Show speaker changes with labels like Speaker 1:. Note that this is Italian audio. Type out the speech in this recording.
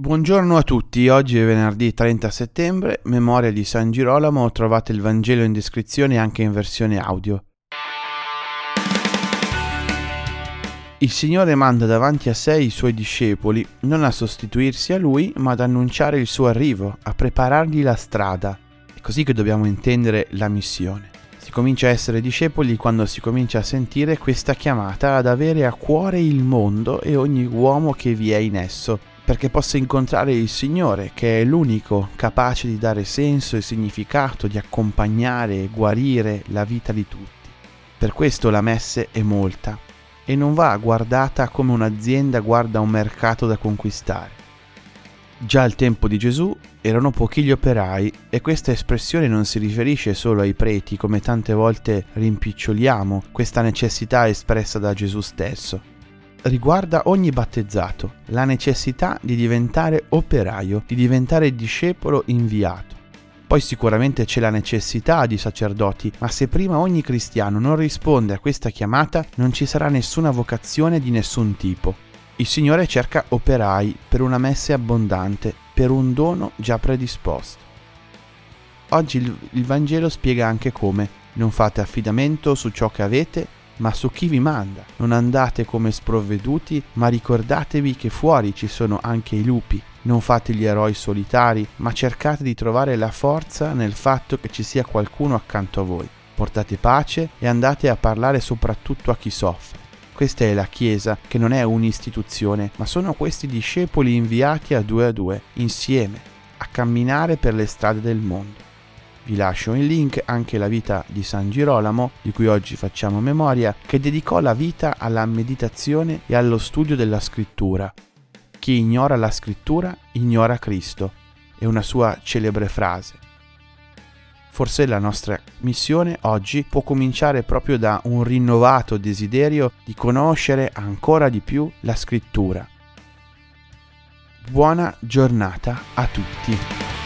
Speaker 1: Buongiorno a tutti, oggi è venerdì 30 settembre, memoria di San Girolamo, trovate il Vangelo in descrizione anche in versione audio. Il Signore manda davanti a sé i suoi discepoli, non a sostituirsi a lui, ma ad annunciare il suo arrivo, a preparargli la strada. È così che dobbiamo intendere la missione. Si comincia a essere discepoli quando si comincia a sentire questa chiamata ad avere a cuore il mondo e ogni uomo che vi è in esso, perché possa incontrare il Signore, che è l'unico capace di dare senso e significato, di accompagnare e guarire la vita di tutti. Per questo la messe è molta e non va guardata come un'azienda guarda un mercato da conquistare. Già al tempo di Gesù erano pochi gli operai e questa espressione non si riferisce solo ai preti come tante volte rimpiccioliamo questa necessità espressa da Gesù stesso riguarda ogni battezzato, la necessità di diventare operaio, di diventare discepolo inviato. Poi sicuramente c'è la necessità di sacerdoti, ma se prima ogni cristiano non risponde a questa chiamata, non ci sarà nessuna vocazione di nessun tipo. Il Signore cerca operai per una messe abbondante, per un dono già predisposto. Oggi il, Vangelo spiega anche come non fate affidamento su ciò che avete, ma su chi vi manda. Non andate come sprovveduti, ma ricordatevi che fuori ci sono anche i lupi. Non fate gli eroi solitari, ma cercate di trovare la forza nel fatto che ci sia qualcuno accanto a voi. Portate pace e andate a parlare soprattutto a chi soffre. Questa è la Chiesa, che non è un'istituzione, ma sono questi discepoli inviati a due a due, insieme, a camminare per le strade del mondo. Vi lascio in link anche la vita di San Girolamo, di cui oggi facciamo memoria, che dedicò la vita alla meditazione e allo studio della scrittura. Chi ignora la scrittura ignora Cristo, è una sua celebre frase. Forse la nostra missione oggi può cominciare proprio da un rinnovato desiderio di conoscere ancora di più la scrittura. Buona giornata a tutti.